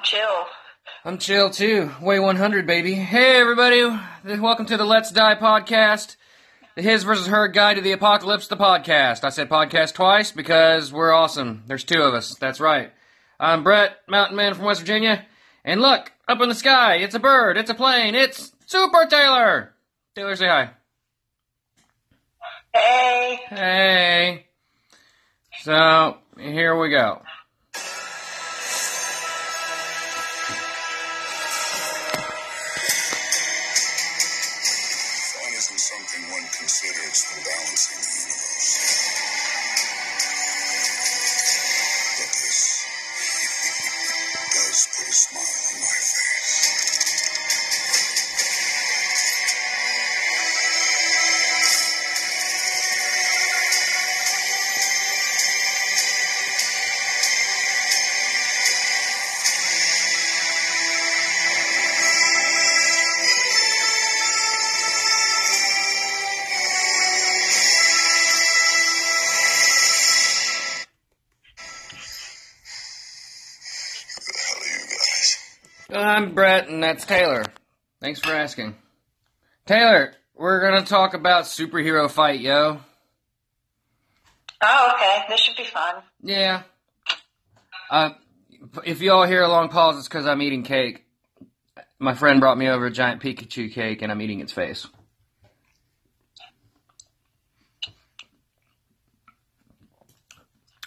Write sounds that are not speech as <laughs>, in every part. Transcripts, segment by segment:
I'm chill. I'm chill too. Way 100, baby. Hey, everybody. Welcome to the Let's Die podcast. The His versus Her Guide to the Apocalypse, the podcast. I said podcast twice because we're awesome. There's two of us. That's right. I'm Brett, mountain man from West Virginia. And look, up in the sky, it's a bird, it's a plane, it's Super Taylor. Taylor, say hi. Hey. Hey. So, here we go. I'm Brett, and that's Taylor. Thanks for asking. Taylor, we're gonna talk about superhero fight, yo. Oh, okay. This should be fun. Yeah. Uh, if y'all hear a long pause, it's because I'm eating cake. My friend brought me over a giant Pikachu cake, and I'm eating its face.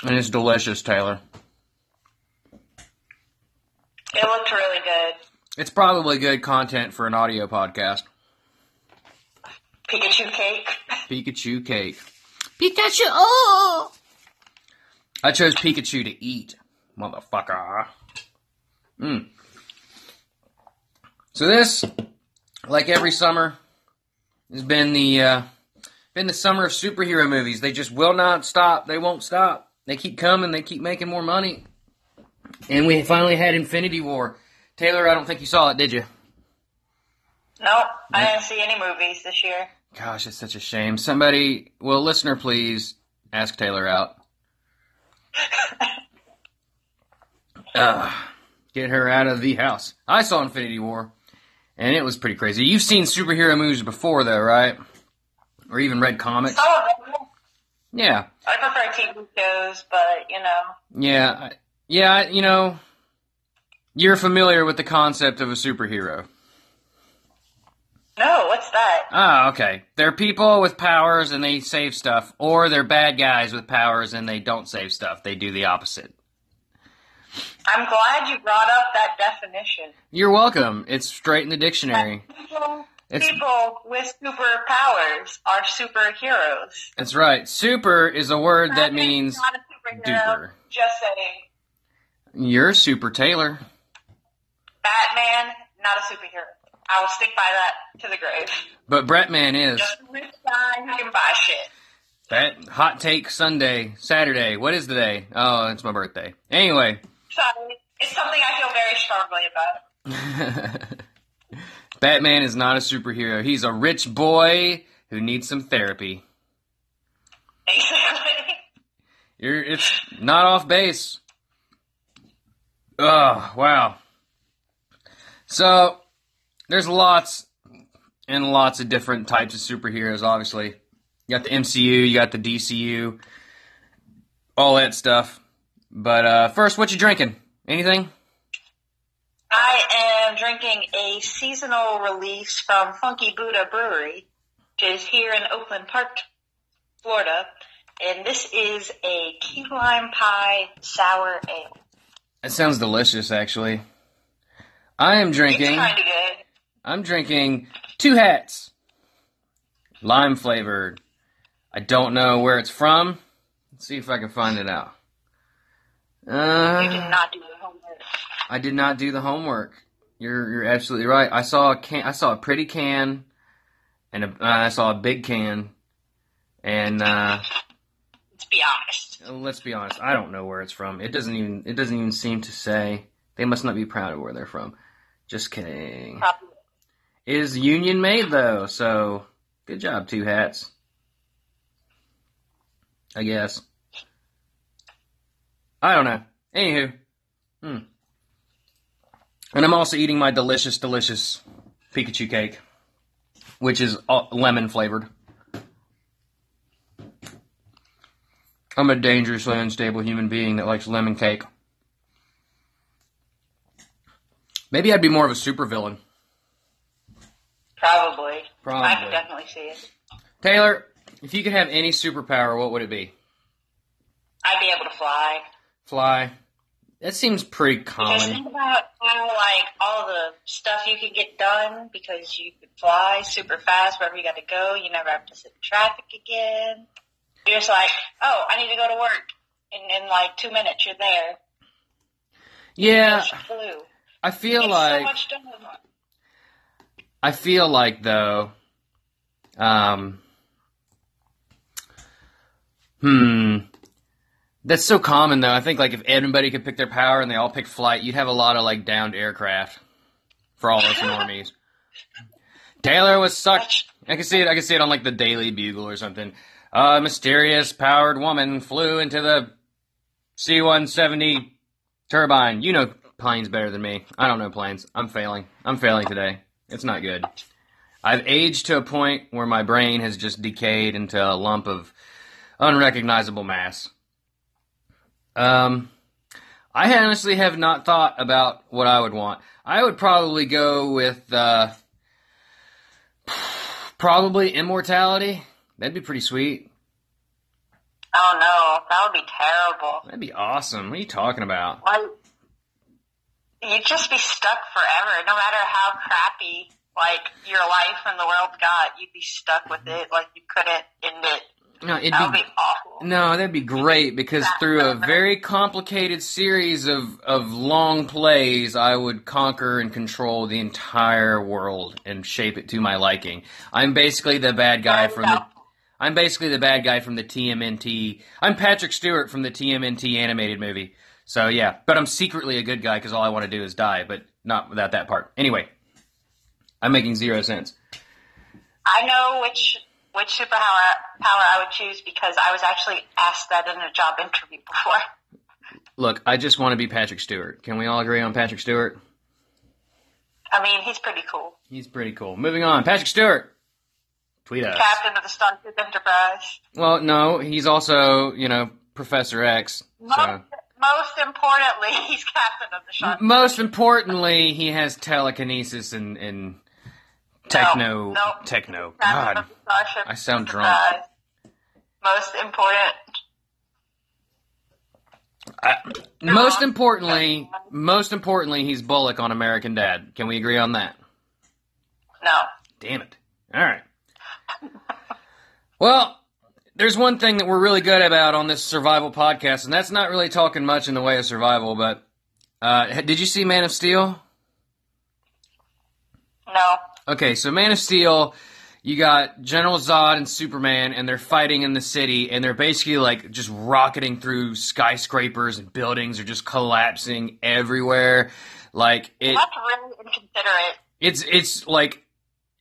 And it's delicious, Taylor. It looked really good. It's probably good content for an audio podcast. Pikachu cake. Pikachu cake. Pikachu! Oh! I chose Pikachu to eat, motherfucker. Mm. So this, like every summer, has been the uh, been the summer of superhero movies. They just will not stop. They won't stop. They keep coming. They keep making more money. And we finally had Infinity War. Taylor, I don't think you saw it, did you? Nope, I didn't see any movies this year. Gosh, it's such a shame. Somebody, well, listener, please ask Taylor out. <laughs> uh, get her out of the house. I saw Infinity War, and it was pretty crazy. You've seen superhero movies before, though, right? Or even read comics? Some of them. Yeah, I prefer TV shows, but you know, yeah, yeah. You know, you're familiar with the concept of a superhero. no. What's that? Ah, okay. They're people with powers and they save stuff, or they're bad guys with powers and they don't save stuff. They do the opposite. I'm glad you brought up that definition. You're welcome. It's straight in the dictionary. People, It's- people with superpowers are superheroes. That's right. Super is a word that means not a superhero. duper. Just saying, you're super Taylor. Batman not a superhero. I will stick by that to the grave. But Brettman is. Just a rich guy who can buy shit. That hot take Sunday, Saturday. What is the day? Oh, it's my birthday. Anyway. Sorry, it's something I feel very strongly about. <laughs> Batman is not a superhero. He's a rich boy who needs some therapy. Exactly. You're it's not off base. Oh, wow. So there's lots and lots of different types of superheroes, obviously. You got the MCU, you got the DCU, all that stuff. But uh first, what you drinking? Anything? I am drinking a seasonal release from Funky Buddha Brewery, which is here in Oakland Park, Florida. And this is a key lime pie sour ale. That sounds delicious actually. I am drinking kind of good. I'm drinking two hats. Lime flavored. I don't know where it's from. Let's see if I can find it out. You did Uh, not do the homework. I did not do the homework. You're you're absolutely right. I saw a can. I saw a pretty can, and a, uh, I saw a big can, and uh, Let's be honest. let's be honest. I don't know where it's from. It doesn't even it doesn't even seem to say. They must not be proud of where they're from. Just kidding. Probably. It is union made though, so good job, two hats. I guess. I don't know. Anywho, hmm. And I'm also eating my delicious, delicious Pikachu cake, which is uh, lemon flavored. I'm a dangerously unstable human being that likes lemon cake. Maybe I'd be more of a supervillain. Probably. Probably. I can definitely see it. Taylor, if you could have any superpower, what would it be? I'd be able to fly. Fly. That seems pretty Because common. think about how like all the stuff you can get done because you could fly super fast wherever you got to go. You never have to sit in traffic again. You're just like, oh, I need to go to work, and in like two minutes you're there. Yeah, flew. I feel so like much. I feel like though, um, hmm, that's so common though. I think like if everybody could pick their power and they all pick flight, you'd have a lot of like downed aircraft for all us <laughs> normies. Taylor was sucked. I can see it. I can see it on like the Daily Bugle or something. A mysterious powered woman flew into the C-170 turbine. You know planes better than me. I don't know planes. I'm failing. I'm failing today. It's not good. I've aged to a point where my brain has just decayed into a lump of unrecognizable mass. Um, I honestly have not thought about what I would want. I would probably go with uh, probably immortality. That'd be pretty sweet. Oh no, that would be terrible. That'd be awesome. What are you talking about? Like, you'd just be stuck forever, no matter how crappy like your life and the world got. You'd be stuck with it. Like you couldn't end it. No, it'd be be awful. No, that'd be great because through a very complicated series of, of long plays, I would conquer and control the entire world and shape it to my liking. I'm basically the bad guy from the. I'm basically the bad guy from the TMNT. I'm Patrick Stewart from the TMNT animated movie. So yeah, but I'm secretly a good guy because all I want to do is die, but not without that part. Anyway, I'm making zero sense. I know which which superpower power I would choose because I was actually asked that in a job interview before. Look, I just want to be Patrick Stewart. Can we all agree on Patrick Stewart? I mean, he's pretty cool. He's pretty cool. Moving on. Patrick Stewart. Tweet us. Captain of the Starship Enterprise. Well, no, he's also, you know, Professor X. Most, So. most importantly, <laughs> he's captain of the Starship. Most importantly, he has telekinesis and, and techno. no. Techno. Captain God. of the I sound drunk. Most important. I, most importantly, most importantly, he's Bullock on American Dad. Can we agree on that? No. Damn it. All right. Well, there's one thing that we're really good about on this survival podcast, and that's not really talking much in the way of survival, but uh, did you see Man of Steel? No. Okay, so Man of Steel, you got General Zod and Superman, and they're fighting in the city, and they're basically like just rocketing through skyscrapers and buildings are just collapsing everywhere. Like it, That's really inconsiderate. it's it's like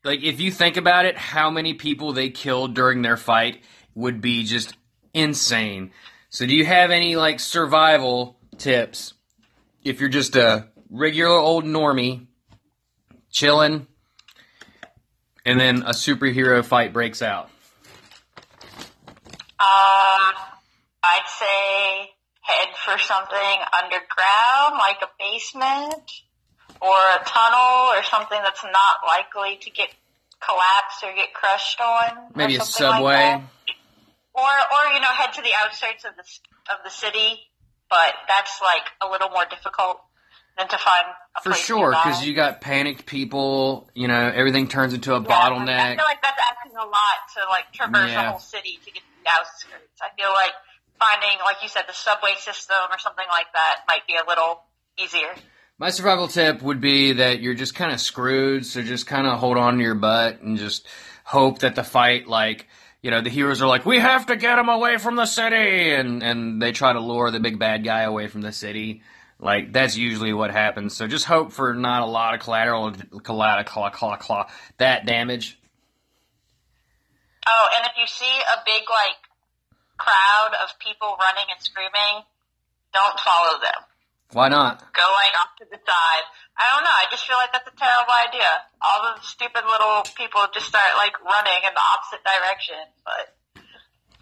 like if you think about it, how many people they killed during their fight would be just insane. So do you have any like survival tips if you're just a regular old normie chilling and then a superhero fight breaks out? Um, I'd say head for something underground, like a basement or a tunnel or something that's not likely to get collapsed or get crushed on. Maybe a something like subway. or or you know head to the outskirts of the of the city, but that's like a little more difficult than to find a For sure, because you got panicked people. You know, everything turns into a Yeah, I bottleneck. feel like that's asking a lot to like traverse Yeah. the whole city to get to the outskirts. I feel like finding, like you said, the subway system or something like that might be a little easier. My survival tip would be that you're just kind of screwed, so just kind of hold on to your butt and just hope that the fight, like, you know, the heroes are like, we have to get him away from the city, and and they try to lure the big bad guy away from the city. Like that's usually what happens. So just hope for not a lot of collateral, collateral, claw, claw, claw, that damage. Oh, and if you see a big like crowd of people running and screaming, don't follow them. Why not? Go like off to the side. I don't know. I just feel like that's a terrible idea. All the stupid little people just start like running in the opposite direction. But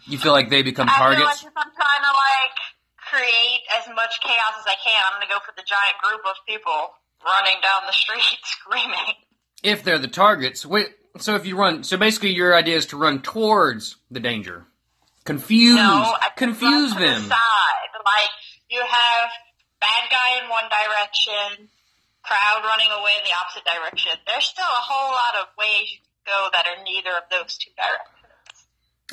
You feel like they become I feel targets? like if I'm trying to like create as much chaos as I can, I'm gonna go for the giant group of people running down the street <laughs> screaming. if they're the targets. Wait, so if you run, so basically your idea is to run towards the danger. Confuse, No, I confuse to them. The side. Like you have bad guy in one direction, crowd running away in the opposite direction. There's still a whole lot of ways you can go that are neither of those two directions.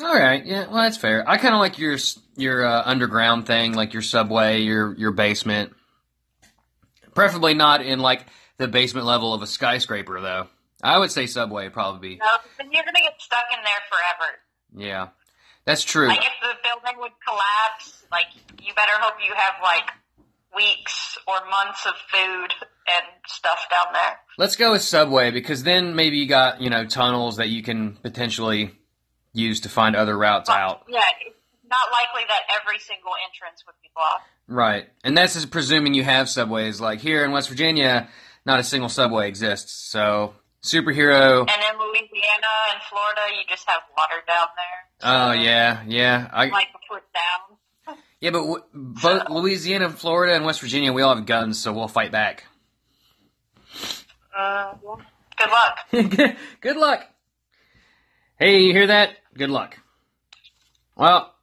All right, yeah, well that's fair. I kind of like your your uh, underground thing, like your subway, your your basement. Preferably not in like the basement level of a skyscraper, though. I would say subway probably be. No, then you're gonna get stuck in there forever. Yeah, that's true. Like if the building would collapse, like you better hope you have like weeks or months of food and stuff down there. Let's go with subway because then maybe you got you know tunnels that you can potentially use to find other routes out. Yeah, it's not likely that every single entrance would be blocked. Right, and that's just presuming you have subways. Like here in West Virginia, not a single subway exists. So superhero. And in Louisiana and Florida, you just have water down there. Oh yeah, yeah. I Like foot down. Yeah, but w- both Louisiana, Florida, and West Virginia, we all have guns, so we'll fight back. Uh, good luck. <laughs> good, luck. Hey, you hear that? Good luck. Well,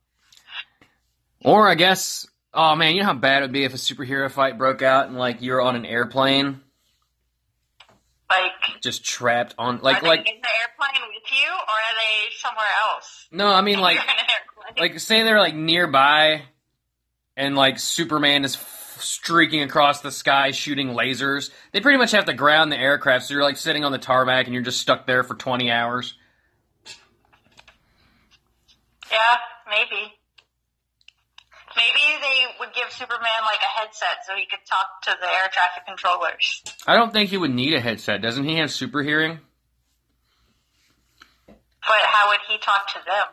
or I guess, oh man, you know how bad it would be if a superhero fight broke out and like you're on an airplane, Like, just trapped on, like, like. in the airplane with you, or are they somewhere else? No, I mean like, You're in an airplane. like say they're like nearby, and like Superman is f- streaking across the sky shooting lasers. They pretty much have to ground the aircraft, so you're like sitting on the tarmac and you're just stuck there for 20 hours. yeah, maybe. Maybe they would give Superman like a headset so he could talk to the air traffic controllers. I don't think he would need a headset. Doesn't he have super hearing? But how would he talk to them?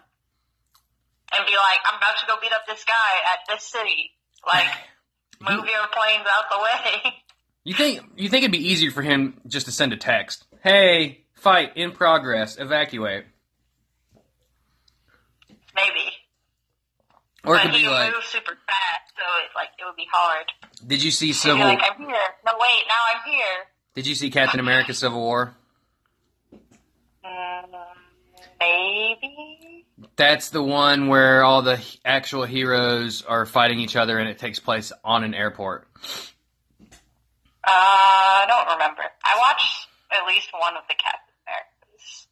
And be like, I'm about to go beat up this guy at this city. Like, <sighs> move your planes out the way. <laughs> You think you think it'd be easier for him just to send a text? Hey, fight in progress, evacuate. Maybe. Or it but could he be like, moves super fast, so it like it would be hard. did you see Civil? like, I'm here. No, wait, now I'm here. Did you see Captain America: Civil War? Mm, maybe. That's the one where all the actual heroes are fighting each other, and it takes place on an airport. Uh, I don't remember. I watched at least one of the Captain Americas,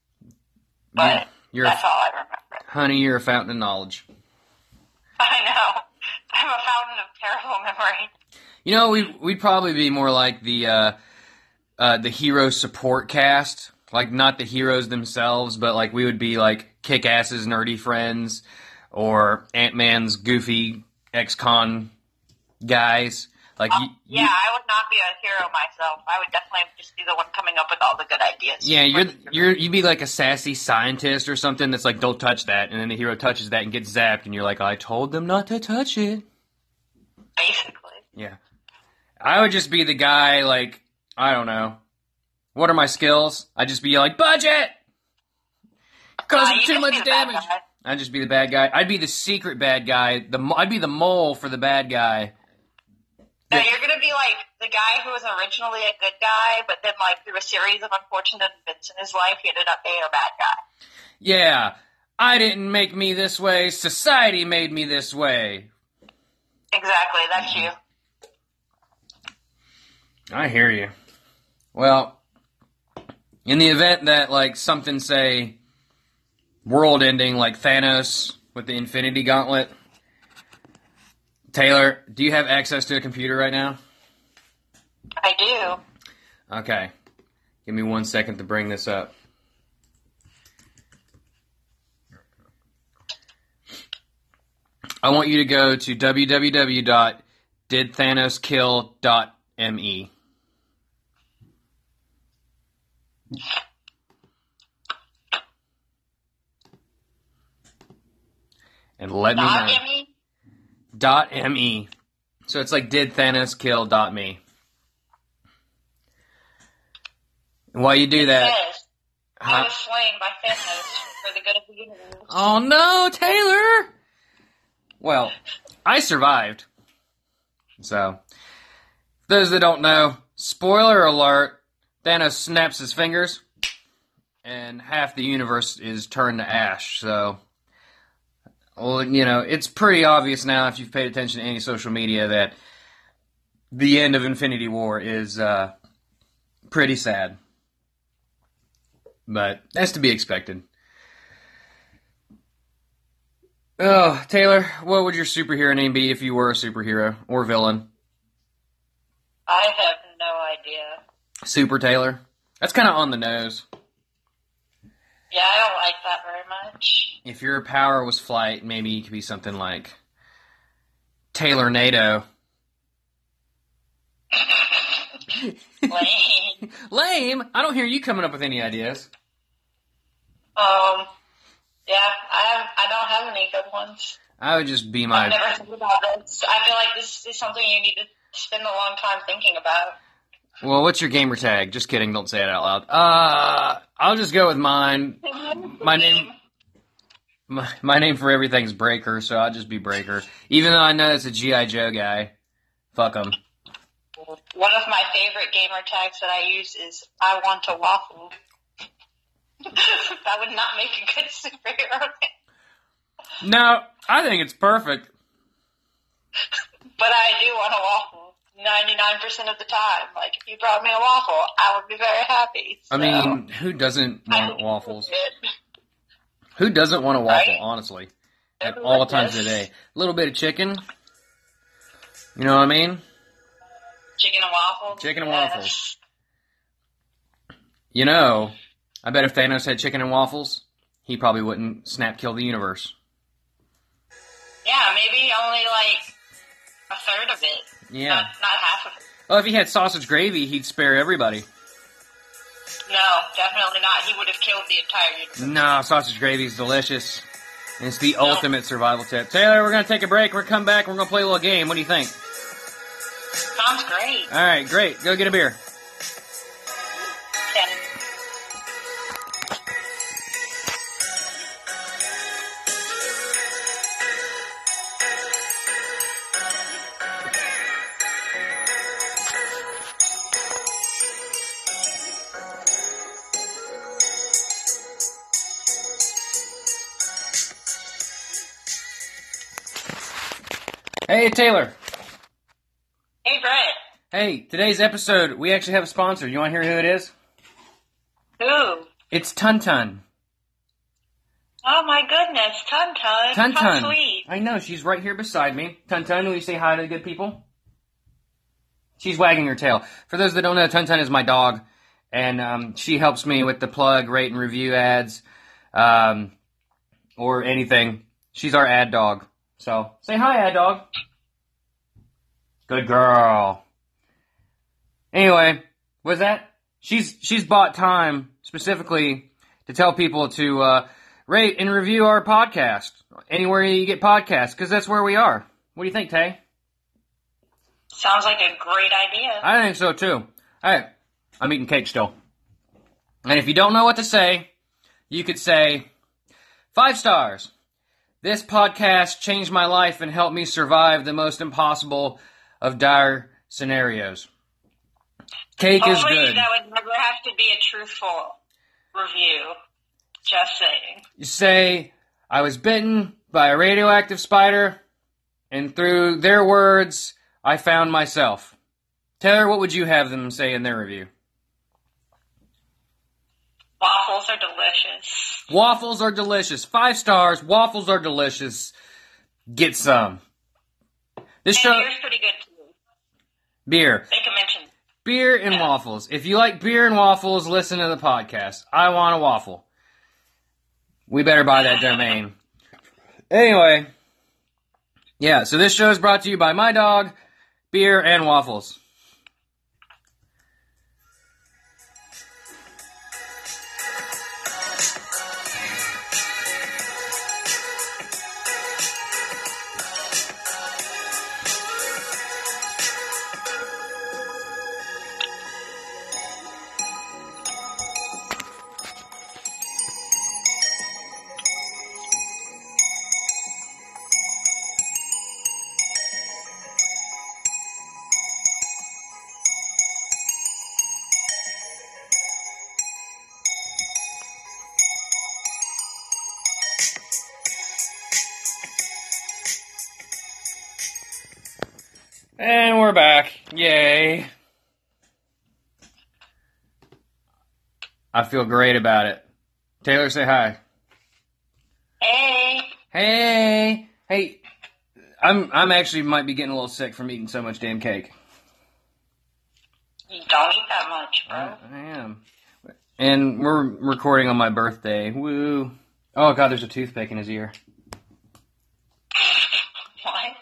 but You're, that's all I remember. honey, you're a fountain of knowledge. <laughs> I know. I'm a fountain of terrible memory. You know, we we'd probably be more like the uh, uh, the hero support cast, like not the heroes themselves, but like we would be like Kick Ass's nerdy friends or Ant Man's goofy ex con guys. Like oh, you, Yeah, I would not be a hero myself. I would definitely just be the one coming up with all the good ideas. yeah, you're you're you'd be like a sassy scientist or something that's like, don't touch that, and then the hero touches that and gets zapped, and you're like, I told them not to touch it. basically. Yeah. I would just be the guy, like, I don't know. What are my skills? I'd just be like, budget! Uh, Causing you too much be the bad damage. I'd just be the bad guy. I'd be the secret bad guy. The I'd be the mole for the bad guy. No, you're gonna be like the guy who was originally a good guy, but then like through a series of unfortunate events in his life, he ended up being a bad guy. Yeah. I didn't make me this way. Society made me this way. Exactly, that's you. I hear you. Well, in the event that like something say world ending like Thanos with the Infinity Gauntlet, Taylor, do you have access to a computer right now? I do. Okay. Give me one second to bring this up. I want you to go to www.didthanoskill.me. And let me know. Emmy. Dot me. So it's like did Thanos kill dot me. And while you do that, Yes. I was slain by Thanos for the good of the universe. oh no, Taylor. Well, I survived. So, those that don't know, spoiler alert: Thanos snaps his fingers, and half the universe is turned to ash. So, well, you know, it's pretty obvious now if you've paid attention to any social media that the end of Infinity War is uh, pretty sad. But that's to be expected. Oh, Taylor, what would your superhero name be if you were a superhero or villain? I have no idea. Super Taylor. That's kind of on the nose. Yeah, I don't like that very much. If your power was flight, maybe you could be something like Taylor NATO. <laughs> Lame. Lame. I don't hear you coming up with any ideas. um, yeah, I I don't have any good ones. I would just be I've my. never thought about this. I feel like this is something you need to spend a long time thinking about. Well, what's your gamer tag? Just kidding. Don't say it out loud. Uh, I'll just go with mine. My name. My, my name for everything's Breaker, so I'll just be Breaker. Even though I know it's a G.I. Joe guy. Fuck him. One of my favorite gamer tags that I use is I want a waffle. <laughs> that would not make a good superhero. No, I think it's perfect. But I do want a waffle. 99% of the time. Like, if you brought me a waffle, I would be very happy. I mean, who doesn't want waffles? Who doesn't want a waffle, Right? honestly? At Everyone all times of the day. A little bit of chicken. You know what I mean? Chicken and waffles. Chicken and Yes. waffles. You know, I bet if Thanos had chicken and waffles, he probably wouldn't snap kill the universe. Yeah, maybe only like a third of it. Yeah. Not, not half of it. Well, if he had sausage gravy, he'd spare everybody. No, definitely not. He would have killed the entire universe. No, sausage gravy's delicious. It's the ultimate survival tip. Taylor, we're gonna take a break. We're gonna come back. We're gonna play a little game. What do you think? Sounds great. All right, great. Go get a beer. Hey, Taylor. Hey, Brett. Hey, today's episode, we actually have a sponsor. You want to hear who it is? Who? It's Tun Tun. Oh my goodness, Tun Tun. Tun How sweet. I know, she's right here beside me. Tun Tun, will you say hi to the good people? She's wagging her tail. For those that don't know, Tun Tun is my dog, and um, she helps me with the plug, rate, and review ads, um, or anything. She's our ad dog. So, say hi, ad dog. Good girl. Anyway, was that? She's she's bought time specifically to tell people to uh, rate and review our podcast anywhere you get podcasts because that's where we are. What do you think, Tay? Sounds like a great idea. I think so too. All right, I'm eating cake still. And if you don't know what to say, you could say five stars. This podcast changed my life and helped me survive the most impossible of dire scenarios. Cake is good. that would never have to be a truthful review. Just saying. You say, I was bitten by a radioactive spider, and through their words, I found myself. Taylor, what would you have them say in their review? Waffles are delicious. Waffles are delicious. Five stars. Waffles are delicious. Get some. This And show, pretty good too. Beer. They can mention. Beer and waffles. If you like beer and waffles, listen to the podcast. I want a waffle. We better buy that domain. Anyway, yeah, so this show is brought to you by my dog, beer, and waffles. I feel great about it. Taylor, say hi. Hey. Hey. Hey. I'm I'm actually might be getting a little sick from eating so much damn cake. You don't eat that much, bro. I, I am. And we're recording on my birthday. Woo. Oh god, there's a toothpick in his ear. <laughs> What?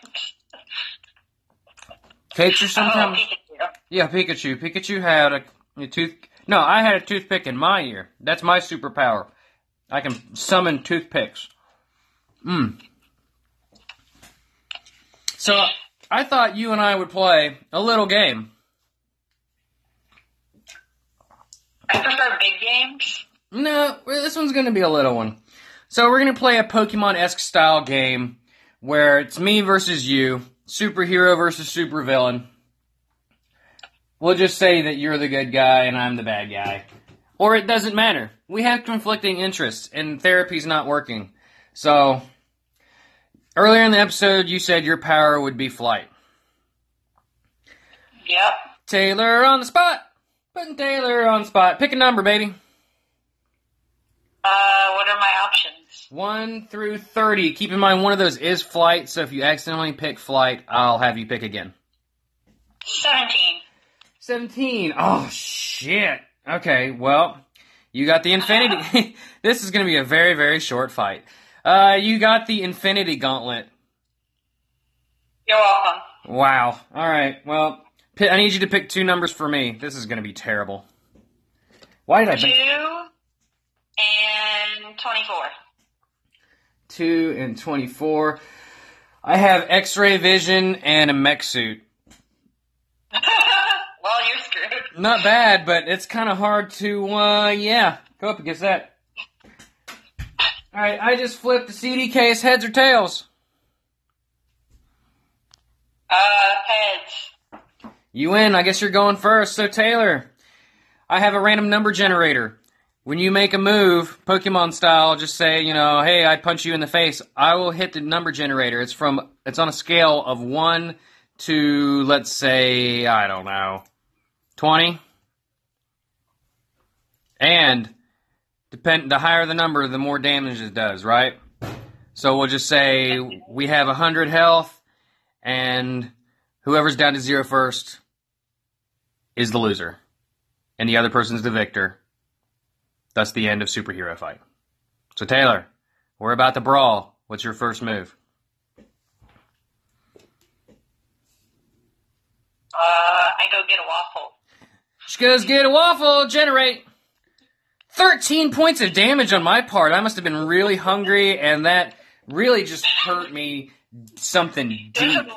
Cakes are Oh, sometimes Pikachu. Yeah, Pikachu. Pikachu had a, a tooth. No, I had a toothpick in my ear. That's my superpower. I can summon toothpicks. Mmm. So I thought you and I would play a little game. I prefer big games. No, this one's going to be a little one. So we're going to play a Pokemon-esque style game where it's me versus you, superhero versus supervillain. We'll just say that you're the good guy and I'm the bad guy. Or it doesn't matter. We have conflicting interests and therapy's not working. So, earlier in the episode you said your power would be flight. Yep. Taylor on the spot! Putting Taylor on the spot. Pick a number, baby. Uh, what are my options? 1 through 30. Keep in mind, one of those is flight, so if you accidentally pick flight, I'll have you pick again. 17. 17. Oh, shit. Okay, well, you got the infinity. <laughs> <laughs> this is going to be a very, very short fight. Uh, you got the infinity gauntlet. You're welcome. Wow. Alright, well, I need you to pick two numbers for me. This is going to be terrible. Why did I Two and 24. 2 and 24? I have x-ray vision and a mech suit. <laughs> well, you're screwed. Not bad, but it's kind of hard to, uh, yeah, go up against that. Alright, I just flipped the CD case, heads or tails? Uh, heads. You win, I guess you're going first. So, Taylor, I have a random number generator. When you make a move, Pokemon style, just say, you know, hey, I punch you in the face. I will hit the number generator. It's from, it's on a scale of 1 to, let's say, I don't know, 20. And depend the higher the number, the more damage it does, right? So we'll just say we have 100 health and whoever's down to zero first is the loser. And the other person's the victor. That's the end of superhero fight. So Taylor, we're about to brawl. What's your first move? Uh, I go get a waffle. Goes get a waffle, generate. 13 points of damage on my part. I must have been really hungry, and that really just hurt me something This is a deep.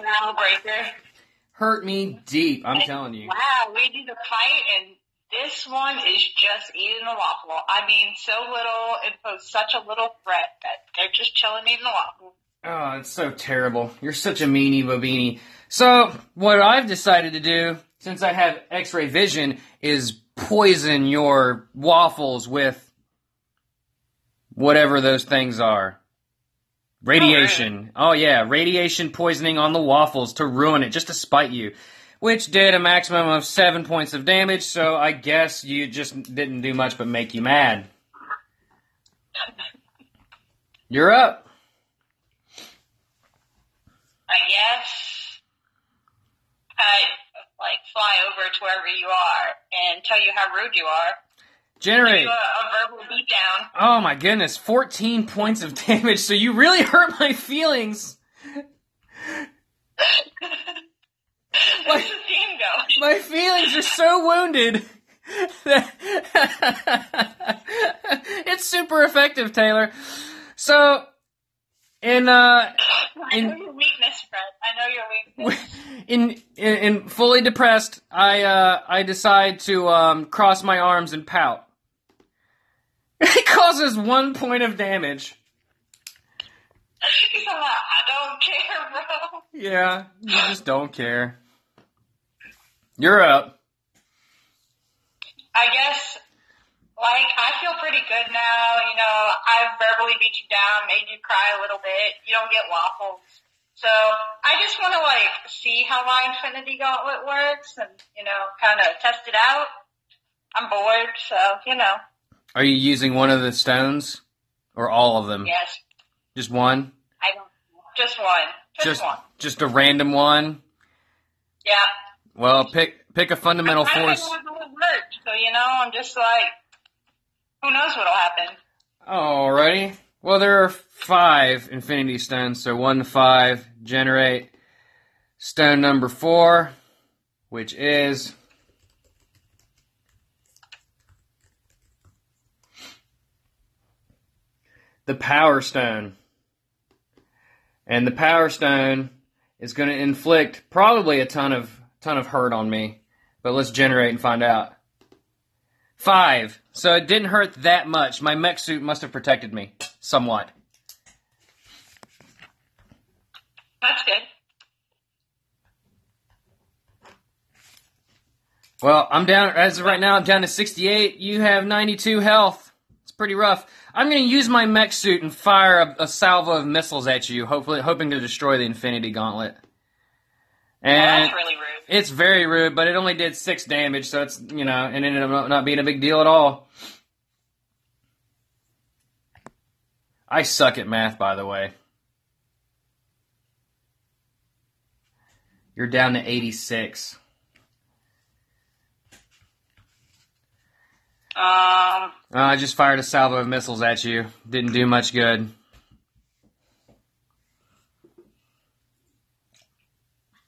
Hurt me deep, I'm telling you. Wow, we did a fight and this one is just eating a waffle. I mean, so little and pose such a little threat that they're just chilling eating a waffle. Oh, it's so terrible. You're such a meanie bobini. So, what I've decided to do, since I have x-ray vision, is poison your waffles with whatever those things are. Radiation. Oh, oh yeah, radiation poisoning on the waffles to ruin it, just to spite you. Which did a maximum of seven points of damage, so I guess you just didn't do much but make you mad. You're up. I guess I like fly over to wherever you are and tell you how rude you are. Generate. A, a verbal beatdown. Oh my goodness, 14 points of damage, so you really <laughs> hurt my feelings. <laughs> Where's the team go? My feelings are so wounded. <laughs> it's super effective, Taylor. So, in, uh, in- your weakness, Fred. I know your weakness. <laughs> in, in, in fully depressed, I, uh, I decide to, um, cross my arms and pout. <laughs> It causes one point of damage. He's <laughs> like, I don't care, bro. Yeah, you just don't care. You're up. I guess, like, I feel pretty good now. You know, I've verbally beat you down, made you cry a little bit. You don't get waffles. So, I just want to, like, see how my Infinity Gauntlet works and, you know, kind of test it out. I'm bored, so, you know, Are you using one of the stones or all of them? yes. Just one? I don't Just one. Just, Just one. just a random one? Yeah. Well, pick pick a fundamental I don't force. know how it works, so, you know, I'm just like, who knows what'll happen. Alrighty. Well, there are five Infinity Stones, so one to five generate stone number four, which is the Power Stone. And the Power Stone is going to inflict probably a ton of ton of hurt on me, but let's generate and find out. Five. So it didn't hurt that much. My mech suit must have protected me somewhat. That's good. Well, I'm down as of right now. I'm down to 68. You have 92 health. It's pretty rough. I'm going to use my mech suit and fire a, a salvo of missiles at you, hopefully hoping to destroy the Infinity Gauntlet. Well, And that's really rude. it's very rude, but it only did six damage, so it's you know, and ended up not being a big deal at all. I suck at math, by the way. You're down to 86. Um, Uh, I just fired a salvo of missiles at you. Didn't do much good.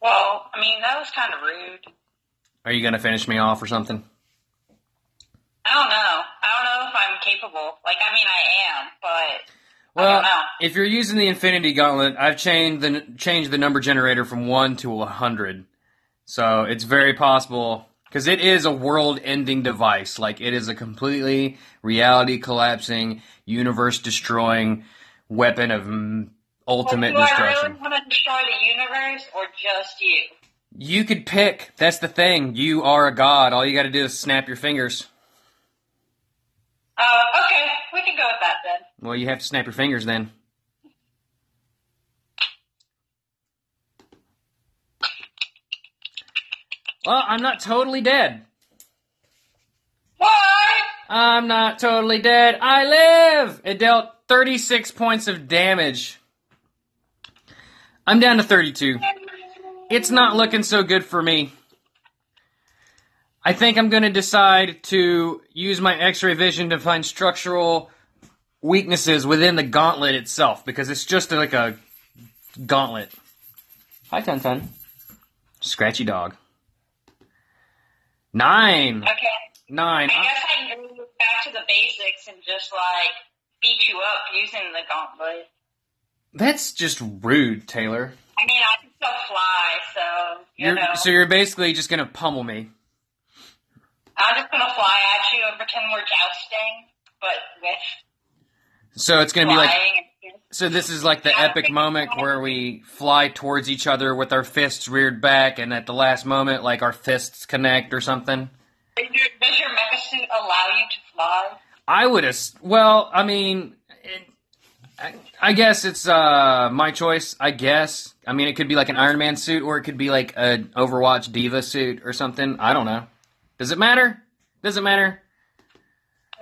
well, I mean, that was kind of rude. Are you gonna finish me off or something? I don't know. I don't know if I'm capable. Like, I mean, I am, but Well, if you're using the Infinity Gauntlet, I've changed the changed the number generator from one to a hundred, so it's very possible because it is a world-ending device. Like it is a completely reality-collapsing, universe-destroying weapon of mm, ultimate well, do destruction. I really want to destroy the universe or just you? You could pick. That's the thing. You are a god. All you got to do is snap your fingers. Uh, okay, we can go with that then. Well, you have to snap your fingers then. Well, I'm not totally dead. What? I'm not totally dead. I live! It dealt 36 points of damage. I'm down to 32. It's not looking so good for me. I think I'm going to decide to use my x-ray vision to find structural weaknesses within the gauntlet itself because it's just like a gauntlet. Hi, Tun Tun. Scratchy dog. Nine. Okay. Nine. I guess I can go back to the basics and just like beat you up using the gauntlet. That's just rude, Taylor. I mean, I can still fly, so you You're, know. so you're basically just gonna pummel me. I'm just gonna fly at you and pretend we're jousting, but with So it's gonna be like. So this is like the epic moment where we fly towards each other with our fists reared back, and at the last moment, like our fists connect or something. Does your, does your mecha suit allow you to fly? I would have. Well, I mean, it, I, I guess it's uh, my choice. I guess. I mean, it could be like an Iron Man suit, or it could be like an Overwatch D.Va suit or something. I don't know. Does it matter? Does it matter?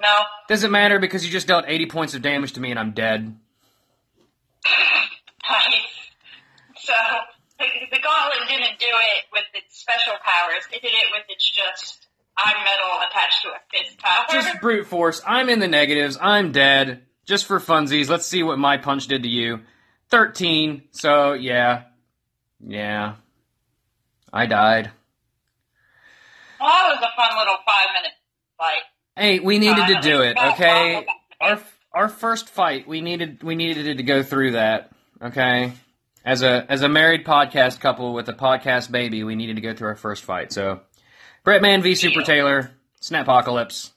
No. Does it matter because you just dealt 80 points of damage to me and I'm dead? Nice. <laughs> So the, the gauntlet didn't do it with its special powers. It did it with its just I'm metal attached to a fist power. Just brute force. I'm in the negatives. I'm dead. Just for funsies. Let's see what my punch did to you. 13. So, yeah. Yeah. I died. well, that was a fun little five minute fight. Hey, we needed to do it, okay? Our Our first fight, we needed we needed to go through that, okay? As a as a married podcast couple with a podcast baby, we needed to go through our first fight. So, Bretman v Super Taylor, Snapocalypse.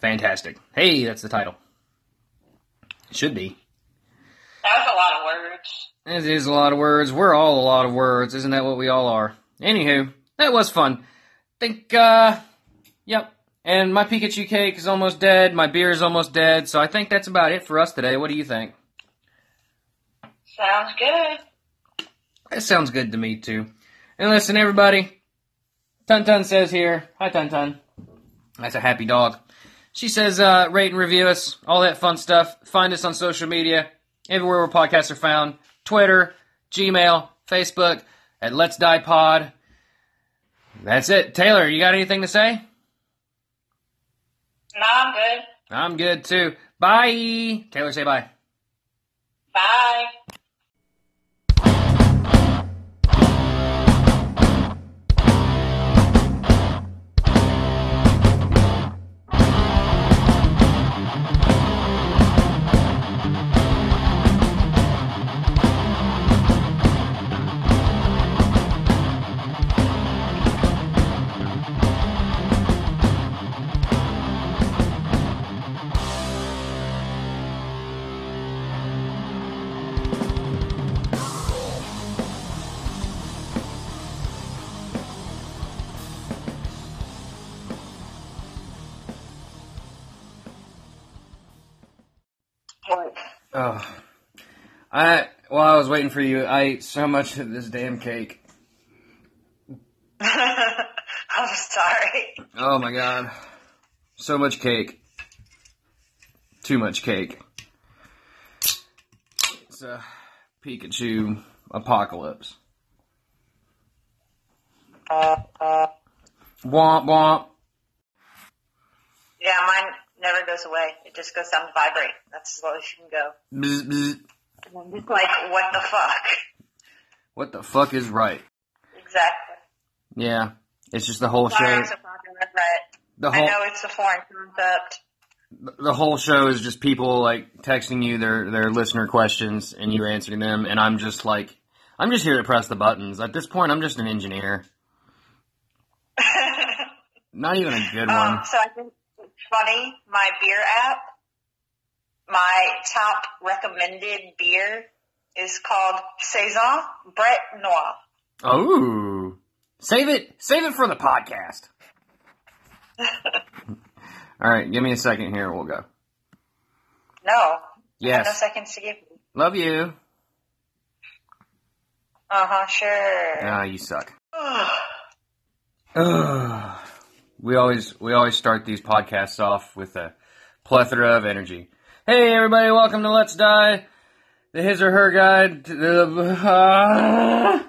Fantastic. Hey, that's the title. It should be. that was a lot of words. It is a lot of words. We're all a lot of words. Isn't that what we all are? Anywho, that was fun. Think, uh, yep. And my Pikachu cake is almost dead. My beer is almost dead. So I think that's about it for us today. What do you think? Sounds good. That sounds good to me too. And listen, everybody. Tun Tun says here, hi Tun Tun. That's a happy dog. She says, uh, rate and review us, all that fun stuff. Find us on social media, everywhere where podcasts are found. Twitter, Gmail, Facebook, at Let's Die Pod. That's it. Taylor, you got anything to say? No, I'm good. I'm good too. Bye. Taylor, say bye. Bye. I while I was waiting for you, I ate so much of this damn cake. <laughs> I'm sorry. Oh my god, so much cake, too much cake. It's a Pikachu apocalypse. Uh, uh. Womp womp. Yeah, mine never goes away. It just goes down to vibrate. That's as low as you can go. Bzz, bzz. Like, what the fuck? What the fuck is right? Exactly. Yeah, it's just the whole show. I'm so fucking regret. The I know it's a foreign concept. the whole show is just people like texting you their their listener questions and you answering them, and I'm just like, I'm just here to press the buttons. At this point, I'm just an engineer, <laughs> not even a good Um, one. so I think it's funny. My beer app, my top recommended beer is called Saison Brett Noir. Oh, save it, save it for the podcast. <laughs> All right, give me a second here. We'll go. No. Have no Yes, seconds to give love you. Uh huh, sure. Ah, you suck. <sighs> <sighs> We always we always start these podcasts off with a plethora of energy. Hey everybody, welcome to Let's Die, the his or her guide to the. <laughs> Ah.